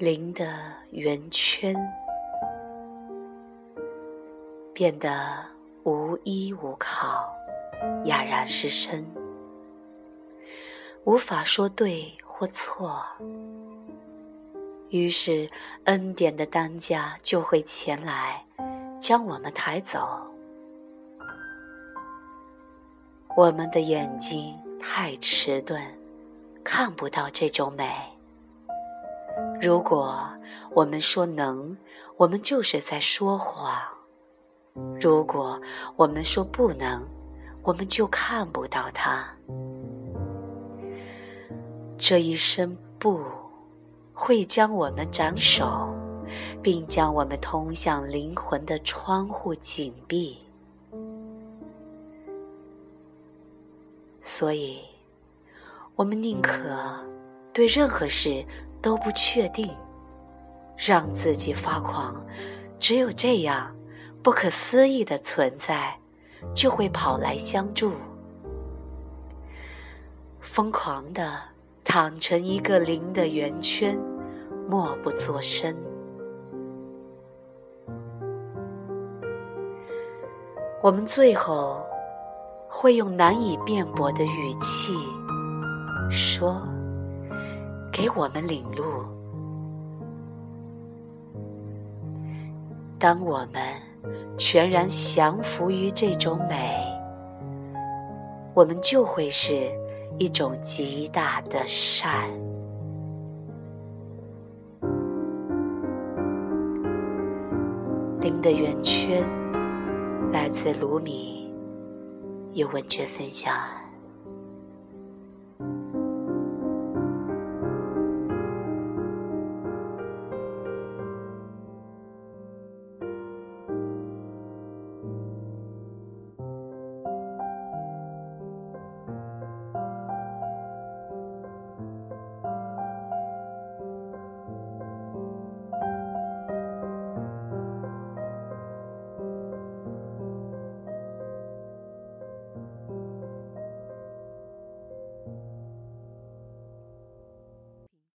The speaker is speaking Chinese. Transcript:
零的圆圈变得无依无靠，哑然失声，无法说对或错。于是，恩典的担架就会前来，将我们抬走。我们的眼睛太迟钝，看不到这种美。如果我们说能，我们就是在说谎；如果我们说不能，我们就看不到它。这一声不。会将我们斩首，并将我们通向灵魂的窗户紧闭。所以，我们宁可对任何事都不确定，让自己发狂。只有这样，不可思议的存在就会跑来相助，疯狂的躺成一个零的圆圈。默不作声，我们最后会用难以辩驳的语气说：“给我们领路。”当我们全然降服于这种美，我们就会是一种极大的善。零的圆圈，来自卢米，有文学分享。